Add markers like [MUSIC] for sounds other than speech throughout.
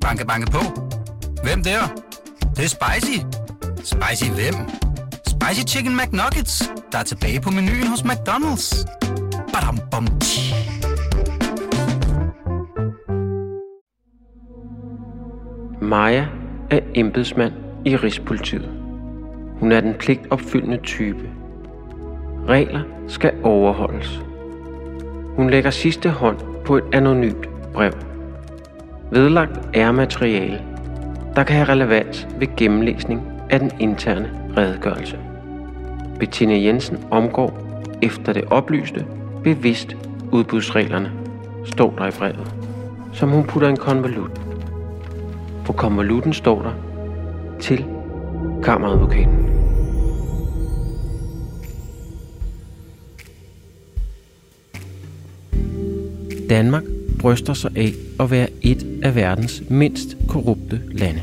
Banke, banke på. Hvem der? Det, det er spicy. Spicy hvem? Spicy Chicken McNuggets, der er tilbage på menuen hos McDonald's. Badum, bom, tji. Maja er embedsmand i Rigspolitiet. Hun er den pligtopfyldende type. Regler skal overholdes. Hun lægger sidste hånd på et anonymt brev. Vedlagt er materiale, der kan have relevans ved gennemlæsning af den interne redegørelse. Bettina Jensen omgår efter det oplyste bevidst udbudsreglerne, står der i brevet, som hun putter en konvolut. På konvolutten står der til kammeradvokaten. Danmark bryster sig af at være et af verdens mindst korrupte lande.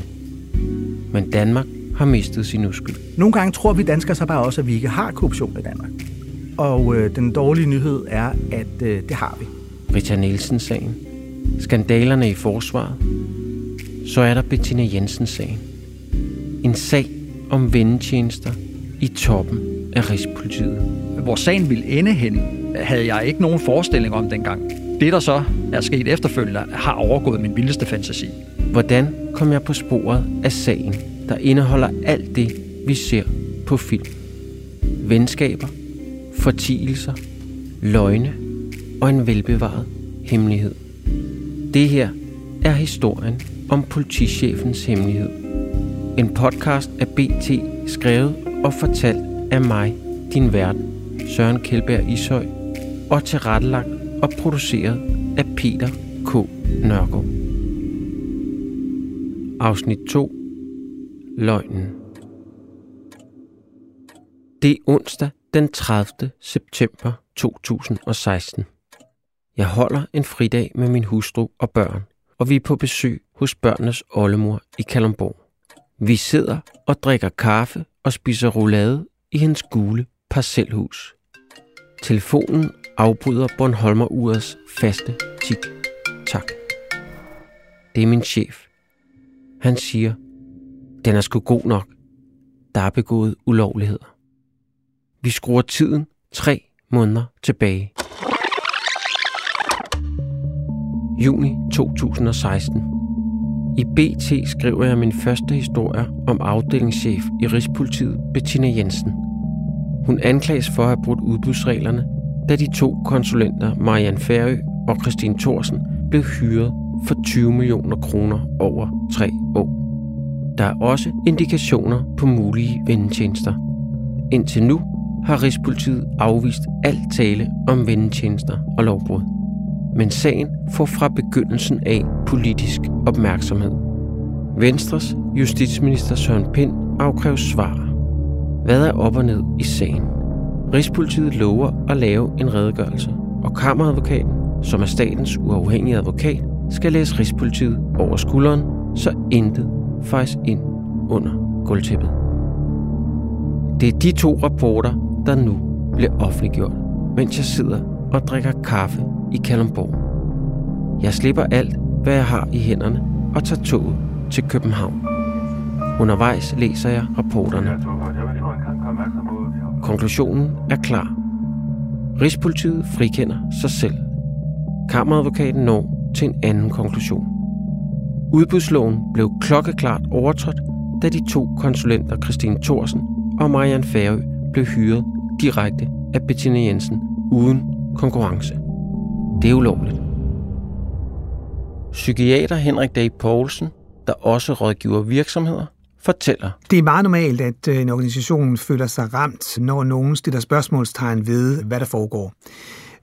Men Danmark har mistet sin uskyld. Nogle gange tror vi danskere så bare også, at vi ikke har korruption i Danmark. Og øh, den dårlige nyhed er, at øh, det har vi. Rita Nielsen-sagen, skandalerne i forsvaret, så er der Bettina Jensen-sagen. En sag om vendetjenester i toppen af Rigspolitiet. Hvor sagen ville ende hen, havde jeg ikke nogen forestilling om dengang. Det, der så er sket efterfølgende, har overgået min vildeste fantasi. Hvordan kom jeg på sporet af sagen, der indeholder alt det, vi ser på film? Venskaber, fortielser, løgne og en velbevaret hemmelighed. Det her er historien om politichefens hemmelighed. En podcast af BT, skrevet og fortalt af mig, din vært, Søren Kjeldberg Ishøj, og tilrettelagt og produceret af Peter K. Nørgaard. Afsnit 2. Løgnen. Det er onsdag den 30. september 2016. Jeg holder en fridag med min hustru og børn, og vi er på besøg hos børnenes oldemor i Kalundborg. Vi sidder og drikker kaffe og spiser roulade i hendes gule parcelhus. Telefonen afbryder Bornholmer-urets faste tik-tak. Det er min chef. Han siger, den er sgu god nok. Der er begået ulovligheder. Vi skruer tiden tre måneder tilbage. Juni 2016. I BT skriver jeg min første historie om afdelingschef i Rigspolitiet Bettina Jensen. Hun anklages for at have brudt udbudsreglerne, da de to konsulenter Marianne Færø og Christine Thorsen blev hyret for 20 millioner kroner over tre år. Der er også indikationer på mulige vendetjenester. Indtil nu har Rigspolitiet afvist alt tale om vendetjenester og lovbrud. Men sagen får fra begyndelsen af politisk opmærksomhed. Venstres justitsminister Søren Pind afkræves svar. Hvad er op og ned i sagen? Rigspolitiet lover at lave en redegørelse, og kammeradvokaten, som er statens uafhængige advokat, skal læse Rigspolitiet over skulderen, så intet fejs ind under gulvtæppet. Det er de to rapporter, der nu bliver offentliggjort, mens jeg sidder og drikker kaffe i Kalundborg. Jeg slipper alt, hvad jeg har i hænderne, og tager toget til København. Undervejs læser jeg rapporterne. Konklusionen er klar. Rigspolitiet frikender sig selv. Kammeradvokaten når til en anden konklusion. Udbudsloven blev klokkeklart overtrådt, da de to konsulenter Christine Thorsen og Marianne Færø blev hyret direkte af Bettina Jensen uden konkurrence. Det er ulovligt. Psykiater Henrik Dag Poulsen, der også rådgiver virksomheder, fortæller. Det er meget normalt, at øh, en organisation føler sig ramt, når nogen stiller spørgsmålstegn ved, hvad der foregår.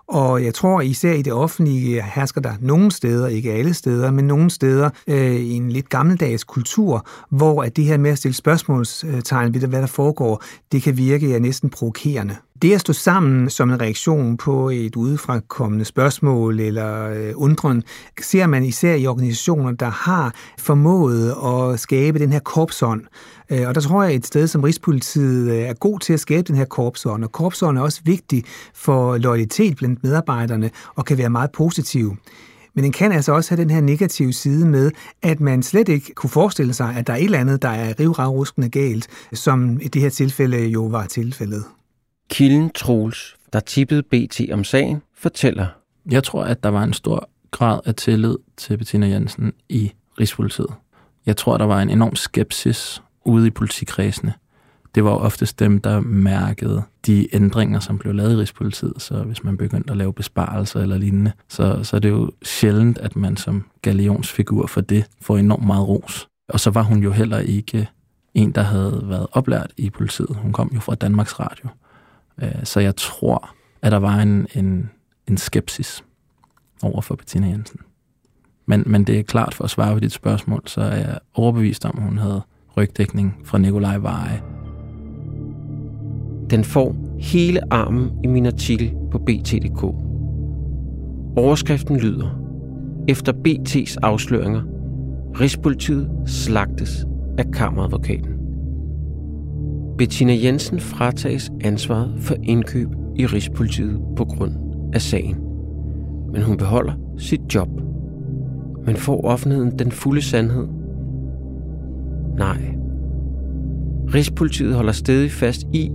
Og jeg tror især i det offentlige hersker der nogle steder, ikke alle steder, men nogle steder øh, en lidt gammeldags kultur, hvor at det her med at stille spørgsmålstegn ved, hvad der foregår, det kan virke ja, næsten provokerende. Det at stå sammen som en reaktion på et udefrakommende spørgsmål eller øh, undren, ser man især i organisationer, der har formået at skabe den her korpsånd. Øh, og der tror jeg, at et sted som Rigspolitiet øh, er god til at skabe den her korpsånd, og korpsånd er også vigtig for loyalitet blandt medarbejderne og kan være meget positiv. Men den kan altså også have den her negative side med, at man slet ikke kunne forestille sig, at der er et eller andet, der er rivravruskende galt, som i det her tilfælde jo var tilfældet. Kilden Troels, der tippede BT om sagen, fortæller. Jeg tror, at der var en stor grad af tillid til Bettina Jensen i Rigspolitiet. Jeg tror, der var en enorm skepsis ude i politikredsene. Det var oftest dem, der mærkede de ændringer, som blev lavet i Rigspolitiet. Så hvis man begyndte at lave besparelser eller lignende, så, så er det jo sjældent, at man som galionsfigur for det får enormt meget ros. Og så var hun jo heller ikke en, der havde været oplært i politiet. Hun kom jo fra Danmarks Radio. Øh, så jeg tror, at der var en, en, en skepsis over for Bettina Jensen. Men, men det er klart for at svare på dit spørgsmål, så er jeg overbevist om, at hun havde rygdækning fra Nikolaj Veje. Den får hele armen i min artikel på BT.dk. Overskriften lyder, efter BT's afsløringer, Rigspolitiet slagtes af kammeradvokaten. Bettina Jensen fratages ansvaret for indkøb i Rigspolitiet på grund af sagen. Men hun beholder sit job. Men får offentligheden den fulde sandhed? Nej. Rigspolitiet holder stadig fast i,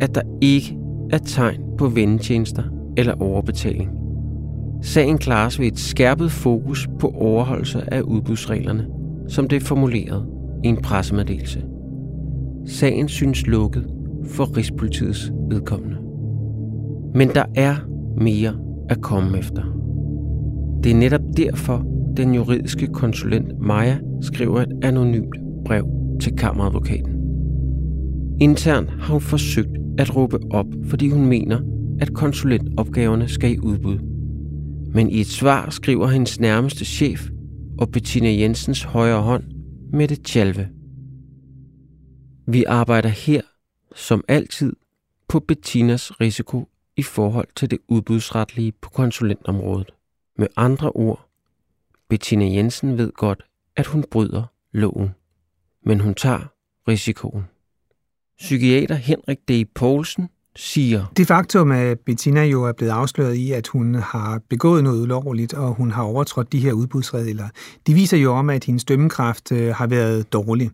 at der ikke er tegn på vendetjenester eller overbetaling. Sagen klares ved et skærpet fokus på overholdelse af udbudsreglerne, som det er formuleret i en pressemeddelelse. Sagen synes lukket for Rigspolitiets vedkommende. Men der er mere at komme efter. Det er netop derfor, den juridiske konsulent Maja skriver et anonymt brev til kammeradvokaten. Internt har hun forsøgt at råbe op, fordi hun mener, at konsulentopgaverne skal i udbud. Men i et svar skriver hendes nærmeste chef og Bettina Jensens højre hånd, Mette Tjalve. Vi arbejder her, som altid, på Bettinas risiko i forhold til det udbudsretlige på konsulentområdet. Med andre ord, Bettina Jensen ved godt, at hun bryder loven. Men hun tager risikoen. Psykiater Henrik D. Poulsen siger... Det faktum, at Bettina jo er blevet afsløret i, at hun har begået noget ulovligt, og hun har overtrådt de her udbudsregler, de viser jo om, at hendes dømmekraft øh, har været dårlig.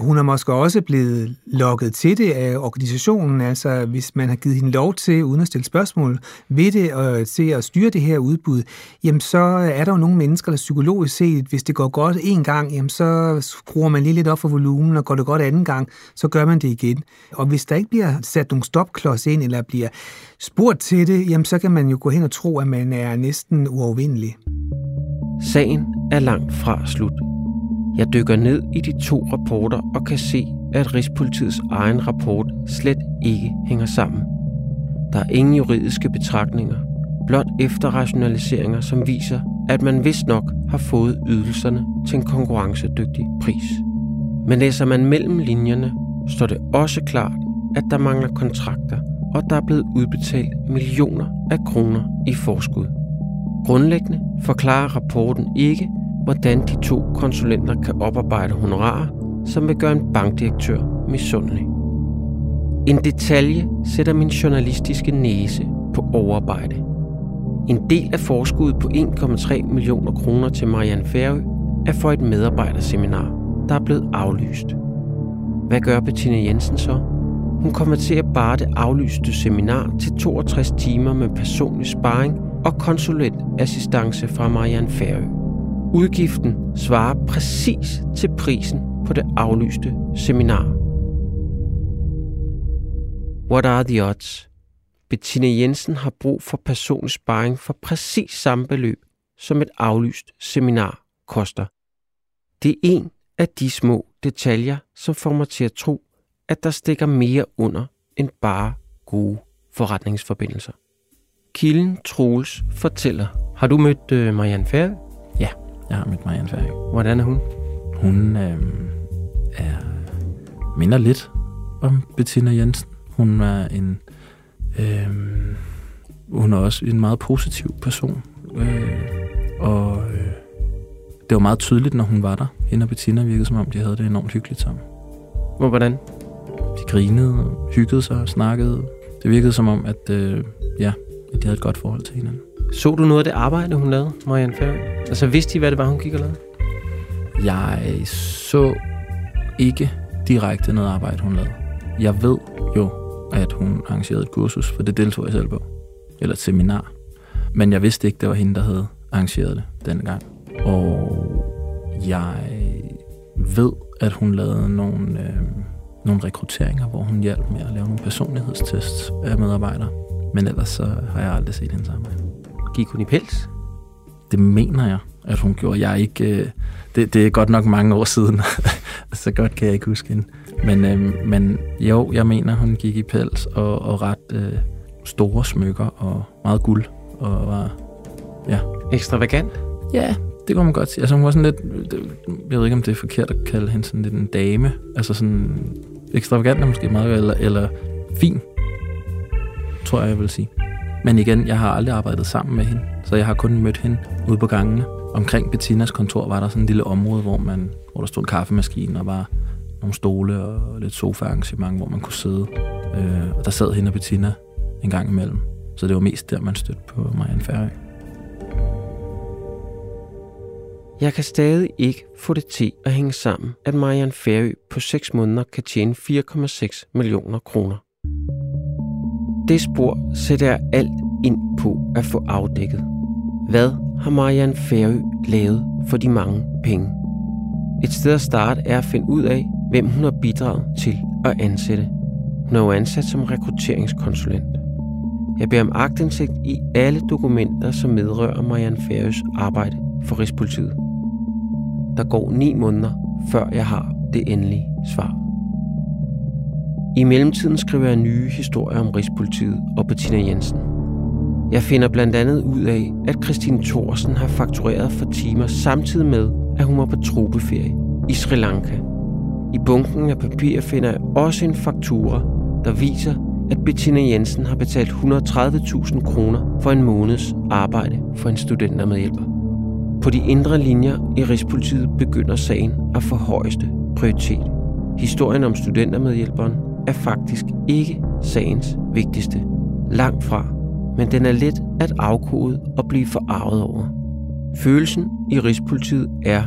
Hun er måske også blevet lokket til det af organisationen, altså hvis man har givet hende lov til, uden at stille spørgsmål ved det, og til at styre det her udbud, jamen så er der jo nogle mennesker, der psykologisk set, hvis det går godt en gang, jamen så skruer man lige lidt op for volumen, og går det godt anden gang, så gør man det igen. Og hvis der ikke bliver sat nogle stopklods ind, eller bliver spurgt til det, jamen så kan man jo gå hen og tro, at man er næsten uovervindelig. Sagen er langt fra slut. Jeg dykker ned i de to rapporter og kan se, at Rigspolitiets egen rapport slet ikke hænger sammen. Der er ingen juridiske betragtninger, blot efterrationaliseringer, som viser, at man vist nok har fået ydelserne til en konkurrencedygtig pris. Men læser man mellem linjerne, står det også klart, at der mangler kontrakter, og der er blevet udbetalt millioner af kroner i forskud. Grundlæggende forklarer rapporten ikke, hvordan de to konsulenter kan oparbejde honorarer, som vil gøre en bankdirektør misundelig. En detalje sætter min journalistiske næse på overarbejde. En del af forskuddet på 1,3 millioner kroner til Marianne Færø er for et medarbejderseminar, der er blevet aflyst. Hvad gør Bettina Jensen så? Hun konverterer bare det aflyste seminar til 62 timer med personlig sparring og konsulentassistance fra Marianne Færø. Udgiften svarer præcis til prisen på det aflyste seminar. What are the odds? Bettina Jensen har brug for personlig sparring for præcis samme beløb, som et aflyst seminar koster. Det er en af de små detaljer, som får mig til at tro, at der stikker mere under end bare gode forretningsforbindelser. Kilden Troels fortæller, har du mødt øh, Marianne Færd? Jeg har mødt Marianne Færø. Hvordan er hun? Hun øh, er, minder lidt om Bettina Jensen. Hun er en... Øh, hun er også en meget positiv person. Øh, og øh, det var meget tydeligt, når hun var der. Hende og Bettina virkede som om, de havde det enormt hyggeligt sammen. Hvordan? De grinede, hyggede sig snakkede. Det virkede som om, at, øh, ja, at de havde et godt forhold til hinanden. Så du noget af det arbejde, hun lavede, Marianne Færø? Altså vidste I, hvad det var, hun gik og lavede? Jeg så ikke direkte noget arbejde, hun lavede. Jeg ved jo, at hun arrangerede et kursus, for det deltog jeg selv på. Eller et seminar. Men jeg vidste ikke, det var hende, der havde arrangeret det dengang. gang. Og jeg ved, at hun lavede nogle, øh, nogle rekrutteringer, hvor hun hjalp med at lave nogle personlighedstests af medarbejdere. Men ellers så har jeg aldrig set hendes sammen. Gik hun i pels? Det mener jeg, at hun gjorde. Jeg er ikke... Øh, det, det er godt nok mange år siden, [LAUGHS] så godt kan jeg ikke huske hende. Men, øh, men jo, jeg mener, hun gik i pels og, og ret øh, store smykker og meget guld. Og var, ja. Ekstravagant? Ja, det kunne man godt sige. Altså hun var sådan lidt, jeg ved ikke om det er forkert at kalde hende sådan lidt en dame. Altså sådan ekstravagant er måske meget, eller, eller fin, tror jeg, jeg vil sige. Men igen, jeg har aldrig arbejdet sammen med hende, så jeg har kun mødt hende ude på gangene. Omkring Bettinas kontor var der sådan en lille område, hvor, man, hvor der stod en kaffemaskine og var nogle stole og lidt sofaarrangement, hvor man kunne sidde. Øh, og der sad hende og Bettina en gang imellem. Så det var mest der, man stødte på Marianne Færø. Jeg kan stadig ikke få det til at hænge sammen, at Marianne Færø på 6 måneder kan tjene 4,6 millioner kroner. Det spor sætter jeg alt ind på at få afdækket. Hvad har Marianne Færø lavet for de mange penge? Et sted at starte er at finde ud af, hvem hun har bidraget til at ansætte. Hun er jo ansat som rekrutteringskonsulent. Jeg beder om agtindsigt i alle dokumenter, som medrører Marianne Færøs arbejde for Rigspolitiet. Der går ni måneder, før jeg har det endelige svar. I mellemtiden skriver jeg nye historier om Rigspolitiet og Bettina Jensen. Jeg finder blandt andet ud af, at Christine Thorsen har faktureret for timer samtidig med, at hun var på tropeferie i Sri Lanka. I bunken af papir finder jeg også en faktura, der viser, at Bettina Jensen har betalt 130.000 kroner for en måneds arbejde for en studentermedhjælper. På de indre linjer i Rigspolitiet begynder sagen at få højeste prioritet. Historien om studentermedhjælperen er faktisk ikke sagens vigtigste. Langt fra, men den er let at afkode og blive forarvet over. Følelsen i Rigspolitiet er,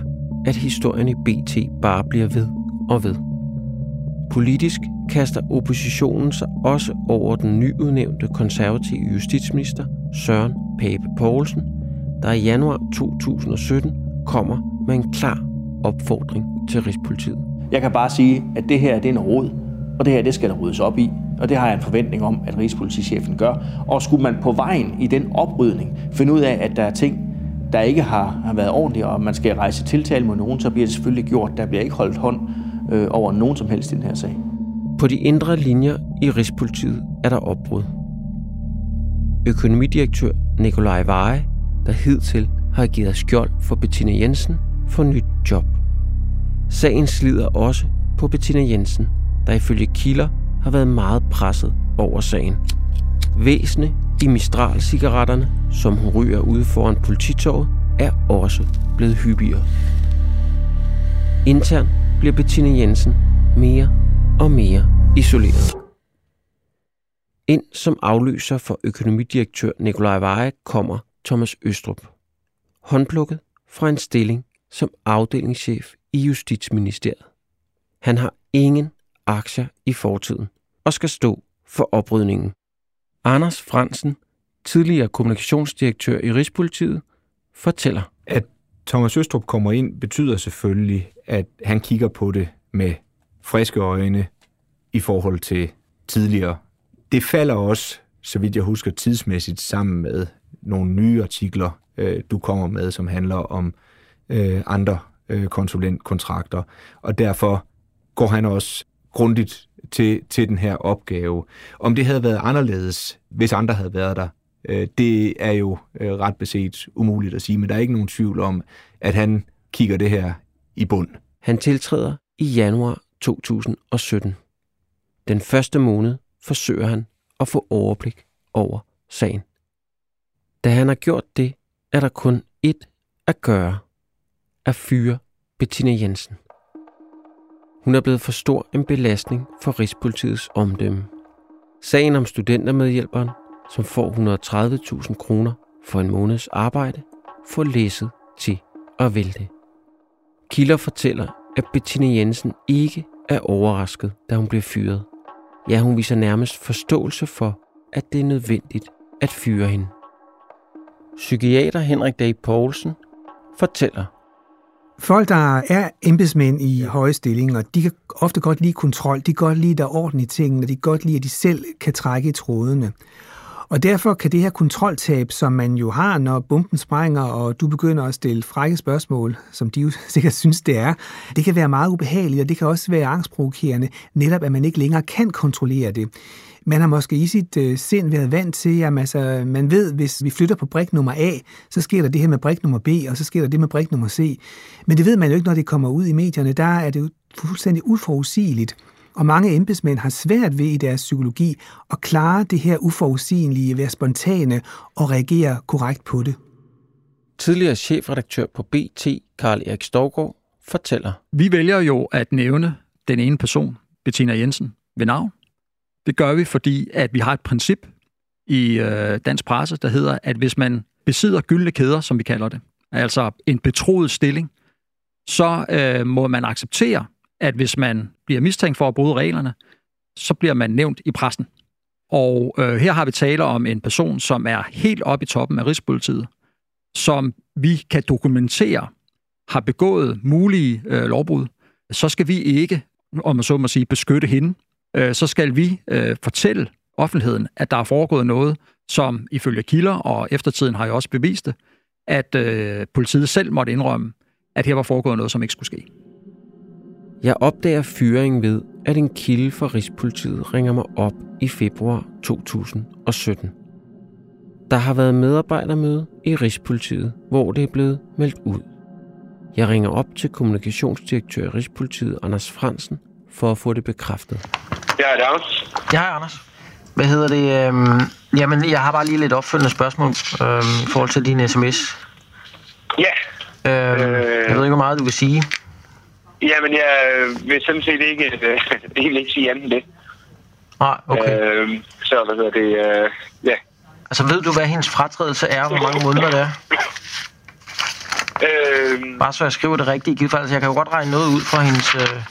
at historien i BT bare bliver ved og ved. Politisk kaster oppositionen sig også over den nyudnævnte konservative justitsminister Søren Pape Poulsen, der i januar 2017 kommer med en klar opfordring til Rigspolitiet. Jeg kan bare sige, at det her det er en råd, og det her det skal der ryddes op i, og det har jeg en forventning om, at Rigspolitichefen gør. Og skulle man på vejen i den oprydning finde ud af, at der er ting, der ikke har, har været ordentlige, og man skal rejse tiltale mod nogen, så bliver det selvfølgelig gjort. Der bliver ikke holdt hånd øh, over nogen som helst i den her sag. På de indre linjer i Rigspolitiet er der opbrud. Økonomidirektør Nikolaj Veje, der hidtil har givet skjold for Bettina Jensen, får nyt job. Sagen slider også på Bettina Jensen, der ifølge kilder har været meget presset over sagen. Væsene i Mistral-cigaretterne, som hun ryger ude foran polititorvet, er også blevet hyppigere. Internt bliver Bettina Jensen mere og mere isoleret. Ind som afløser for økonomidirektør Nikolaj Veje kommer Thomas Østrup. Håndplukket fra en stilling som afdelingschef i Justitsministeriet. Han har ingen aktier i fortiden og skal stå for oprydningen. Anders Fransen, tidligere kommunikationsdirektør i Rigspolitiet, fortæller. At Thomas Østrup kommer ind, betyder selvfølgelig, at han kigger på det med friske øjne i forhold til tidligere. Det falder også, så vidt jeg husker, tidsmæssigt sammen med nogle nye artikler, øh, du kommer med, som handler om øh, andre øh, konsulentkontrakter. Og derfor går han også grundigt til, til den her opgave. Om det havde været anderledes, hvis andre havde været der, øh, det er jo øh, ret beset umuligt at sige, men der er ikke nogen tvivl om, at han kigger det her i bund. Han tiltræder i januar 2017. Den første måned forsøger han at få overblik over sagen. Da han har gjort det, er der kun ét at gøre. At fyre Bettina Jensen. Hun er blevet for stor en belastning for Rigspolitiets omdømme. Sagen om studentermedhjælperen, som får 130.000 kroner for en måneds arbejde får læsset til at vælte. Kilder fortæller, at Bettina Jensen ikke er overrasket, da hun blev fyret. Ja, hun viser nærmest forståelse for, at det er nødvendigt at fyre hende. Psykiater Henrik Dag Poulsen fortæller, Folk, der er embedsmænd i høje stillinger, de kan ofte godt lide kontrol, de kan godt lide, at der er orden i tingene, de kan godt lide, at de selv kan trække i trådene. Og derfor kan det her kontroltab, som man jo har, når bomben sprænger, og du begynder at stille frække spørgsmål, som de jo [LAUGHS] sikkert synes, det er, det kan være meget ubehageligt, og det kan også være angstprovokerende, netop at man ikke længere kan kontrollere det. Man har måske i sit øh, sind været vant til, at altså, man ved, hvis vi flytter på brik nummer A, så sker der det her med brik nummer B, og så sker der det med brik nummer C. Men det ved man jo ikke, når det kommer ud i medierne. Der er det jo fuldstændig uforudsigeligt. Og mange embedsmænd har svært ved i deres psykologi at klare det her uforudsigelige, være spontane og reagere korrekt på det. Tidligere chefredaktør på BT, Karl Erik Storgård, fortæller. Vi vælger jo at nævne den ene person, Bettina Jensen, ved navn. Det gør vi, fordi at vi har et princip i øh, dansk presse, der hedder, at hvis man besidder gyldne kæder, som vi kalder det, altså en betroet stilling, så øh, må man acceptere, at hvis man bliver mistænkt for at bryde reglerne, så bliver man nævnt i pressen. Og øh, her har vi tale om en person, som er helt oppe i toppen af Rigspolitiet, som vi kan dokumentere har begået mulige øh, lovbrud. Så skal vi ikke, om man så må sige, beskytte hende. Øh, så skal vi øh, fortælle offentligheden, at der er foregået noget, som ifølge kilder, og eftertiden har jeg også bevist det, at øh, politiet selv måtte indrømme, at her var foregået noget, som ikke skulle ske. Jeg opdager fyringen ved, at en kilde fra Rigspolitiet ringer mig op i februar 2017. Der har været medarbejdermøde i Rigspolitiet, hvor det er blevet meldt ud. Jeg ringer op til kommunikationsdirektør i Rigspolitiet, Anders Fransen, for at få det bekræftet. Ja, det er Anders. Ja, hej Anders. Hvad hedder det? Øhm, jamen, jeg har bare lige lidt opfølgende spørgsmål øhm, i forhold til din sms. Ja. Øhm, Øh. Jeg ved ikke, hvor meget du kan sige. Jamen, jeg vil sådan set ikke, [LAUGHS] øh, egentlig ikke sige andet end det. Nej, okay. Øh, så hvad hedder det? Øh, ja. Altså, ved du, hvad hendes fratrædelse er? Hvor mange måneder det er? [LAUGHS] Øh, Bare så jeg skriver det rigtigt i givet fald. Altså, jeg kan jo godt regne noget ud fra hendes... Øh,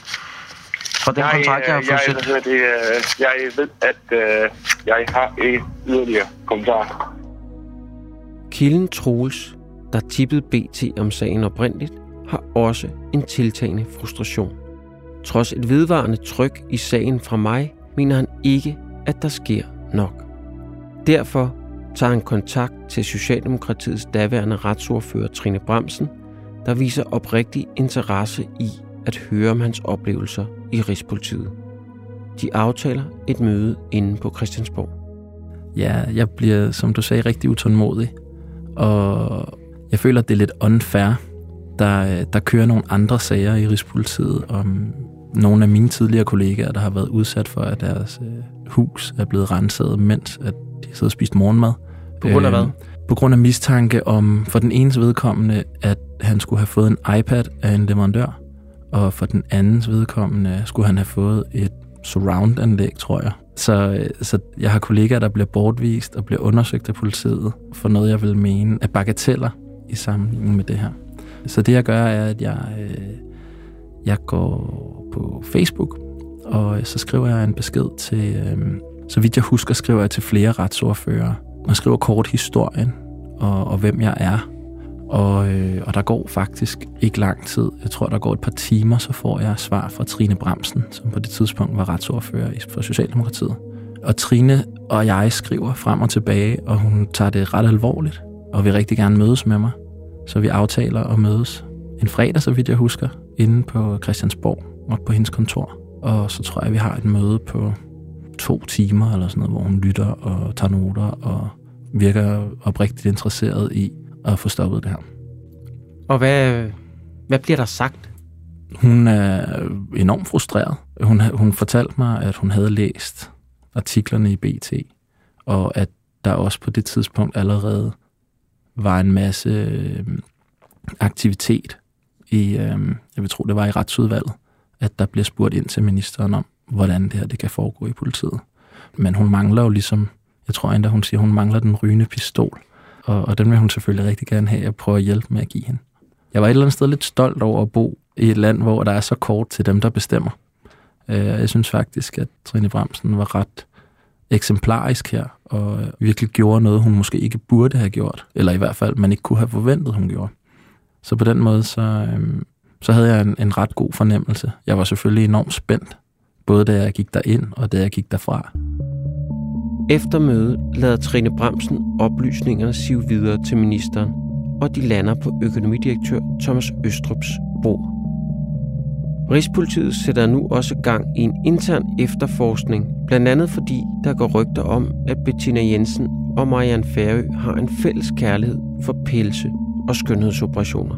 fra den kontrakt, jeg har øh, fået jeg, hedder det, øh, jeg ved, at øh, jeg har ikke yderligere kommentarer. Kilden Troels, der tippede BT om sagen oprindeligt, har også en tiltagende frustration. Trods et vedvarende tryk i sagen fra mig, mener han ikke, at der sker nok. Derfor tager han kontakt til Socialdemokratiets daværende retsordfører Trine Bremsen, der viser oprigtig interesse i at høre om hans oplevelser i Rigspolitiet. De aftaler et møde inde på Christiansborg. Ja, jeg bliver, som du sagde, rigtig utålmodig. Og jeg føler, at det er lidt unfair. Der, der kører nogle andre sager i Rigspolitiet om nogle af mine tidligere kollegaer, der har været udsat for, at deres øh, hus er blevet renset, mens at de har siddet og spist morgenmad. På grund af hvad? På grund af mistanke om, for den enes vedkommende, at han skulle have fået en iPad af en leverandør, og for den andens vedkommende skulle han have fået et surround-anlæg, tror jeg. Så, øh, så jeg har kollegaer, der bliver bortvist og bliver undersøgt af politiet for noget, jeg vil mene er bagateller i sammenligning med det her. Så det, jeg gør, er, at jeg, øh, jeg går på Facebook, og så skriver jeg en besked til, øh, så vidt jeg husker, skriver jeg til flere retsordfører. Man skriver kort historien, og, og hvem jeg er. Og, øh, og der går faktisk ikke lang tid. Jeg tror, der går et par timer, så får jeg svar fra Trine Bremsen, som på det tidspunkt var retsordfører i- for Socialdemokratiet. Og Trine og jeg skriver frem og tilbage, og hun tager det ret alvorligt, og vil rigtig gerne mødes med mig. Så vi aftaler at mødes en fredag, så vidt jeg husker, inde på Christiansborg og på hendes kontor. Og så tror jeg, vi har et møde på to timer eller sådan noget, hvor hun lytter og tager noter og virker oprigtigt interesseret i at få stoppet det her. Og hvad, hvad bliver der sagt? Hun er enormt frustreret. Hun, hun fortalte mig, at hun havde læst artiklerne i BT, og at der også på det tidspunkt allerede var en masse øh, aktivitet i, øh, jeg vil tro, det var i retsudvalget, at der bliver spurgt ind til ministeren om, hvordan det her det kan foregå i politiet. Men hun mangler jo ligesom, jeg tror endda, hun siger, hun mangler den rygende pistol og, og den vil hun selvfølgelig rigtig gerne have, at prøve at hjælpe med at give hende. Jeg var et eller andet sted lidt stolt over at bo i et land, hvor der er så kort til dem, der bestemmer. Øh, jeg synes faktisk, at Trine Bremsen var ret eksemplarisk her, og virkelig gjorde noget, hun måske ikke burde have gjort, eller i hvert fald, man ikke kunne have forventet, hun gjorde. Så på den måde, så, øhm, så havde jeg en, en ret god fornemmelse. Jeg var selvfølgelig enormt spændt, både da jeg gik derind og da jeg gik derfra. Efter mødet lader Trine Bremsen oplysningerne sive videre til ministeren, og de lander på økonomidirektør Thomas Østrups bord. Rigspolitiet sætter nu også gang i en intern efterforskning, blandt andet fordi der går rygter om, at Bettina Jensen og Marianne Færø har en fælles kærlighed for pelse og skønhedsoperationer.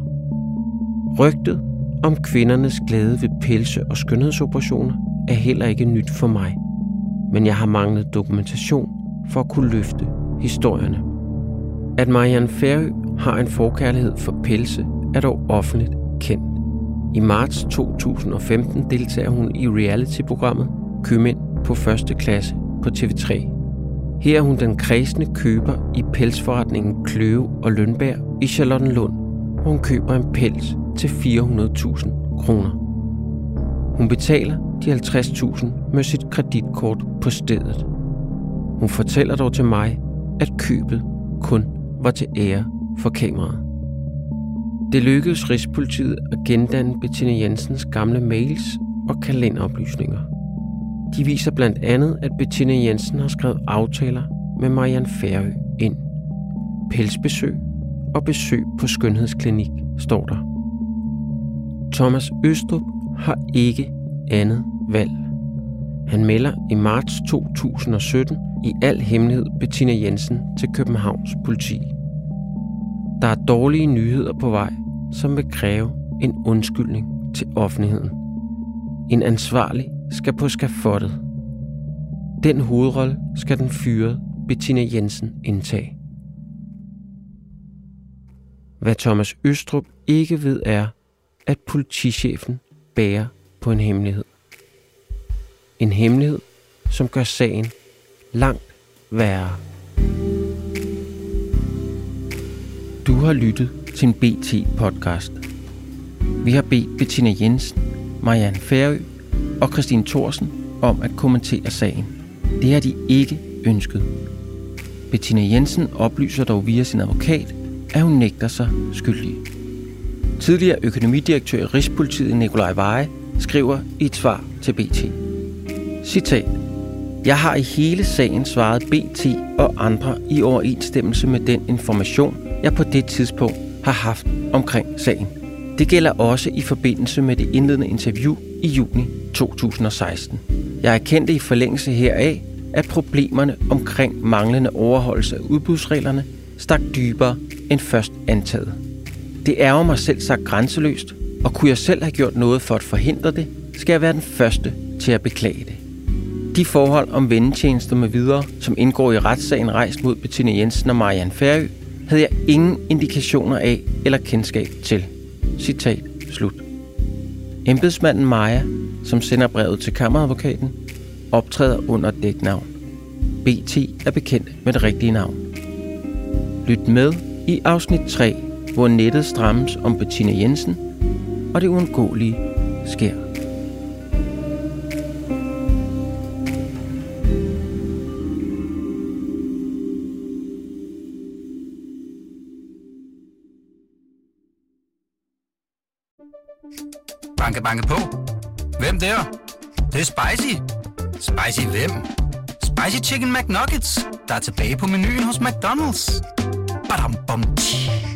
Rygtet om kvindernes glæde ved pelse og skønhedsoperationer er heller ikke nyt for mig, men jeg har manglet dokumentation for at kunne løfte historierne. At Marianne Færø har en forkærlighed for pelse er dog offentligt kendt. I marts 2015 deltager hun i reality-programmet Købmænd på første klasse på TV3. Her er hun den kredsende køber i pelsforretningen Kløve og Lønberg i Charlottenlund, hvor hun køber en pels til 400.000 kroner. Hun betaler de 50.000 med sit kreditkort på stedet. Hun fortæller dog til mig, at købet kun var til ære for kameraet. Det lykkedes Rigspolitiet at gendanne Bettina Jensens gamle mails og kalenderoplysninger. De viser blandt andet, at Bettina Jensen har skrevet aftaler med Marianne Færø ind. Pelsbesøg og besøg på skønhedsklinik, står der. Thomas Østrup har ikke andet valg. Han melder i marts 2017 i al hemmelighed Bettina Jensen til Københavns politi. Der er dårlige nyheder på vej, som vil kræve en undskyldning til offentligheden. En ansvarlig skal på skafottet. Den hovedrolle skal den fyrede Bettina Jensen indtage. Hvad Thomas Østrup ikke ved er, at politichefen bærer på en hemmelighed. En hemmelighed, som gør sagen langt værre. Du har lyttet til en BT-podcast. Vi har bedt Bettina Jensen, Marianne Færø og Christine Thorsen om at kommentere sagen. Det har de ikke ønsket. Bettina Jensen oplyser dog via sin advokat, at hun nægter sig skyldig. Tidligere økonomidirektør i Rigspolitiet Nikolaj Veje skriver i et svar til BT. Citat. Jeg har i hele sagen svaret BT og andre i overensstemmelse med den information, jeg på det tidspunkt har haft omkring sagen. Det gælder også i forbindelse med det indledende interview i juni 2016. Jeg erkendte i forlængelse heraf, at problemerne omkring manglende overholdelse af udbudsreglerne stak dybere end først antaget. Det ærger mig selv sagt grænseløst, og kunne jeg selv have gjort noget for at forhindre det, skal jeg være den første til at beklage det. De forhold om vendetjenester med videre, som indgår i retssagen rejst mod Bettina Jensen og Marianne Færø, havde jeg ingen indikationer af eller kendskab til. Citat slut. Embedsmanden Maja, som sender brevet til kammeradvokaten, optræder under dæknavn. BT er bekendt med det rigtige navn. Lyt med i afsnit 3, hvor nettet strammes om Bettina Jensen, og det uundgåelige sker. Banke, banke på. Hvem der? Det, det er spicy. Spicy hvem? Spicy Chicken McNuggets, der er tilbage på menuen hos McDonald's. Badum, bom, tji.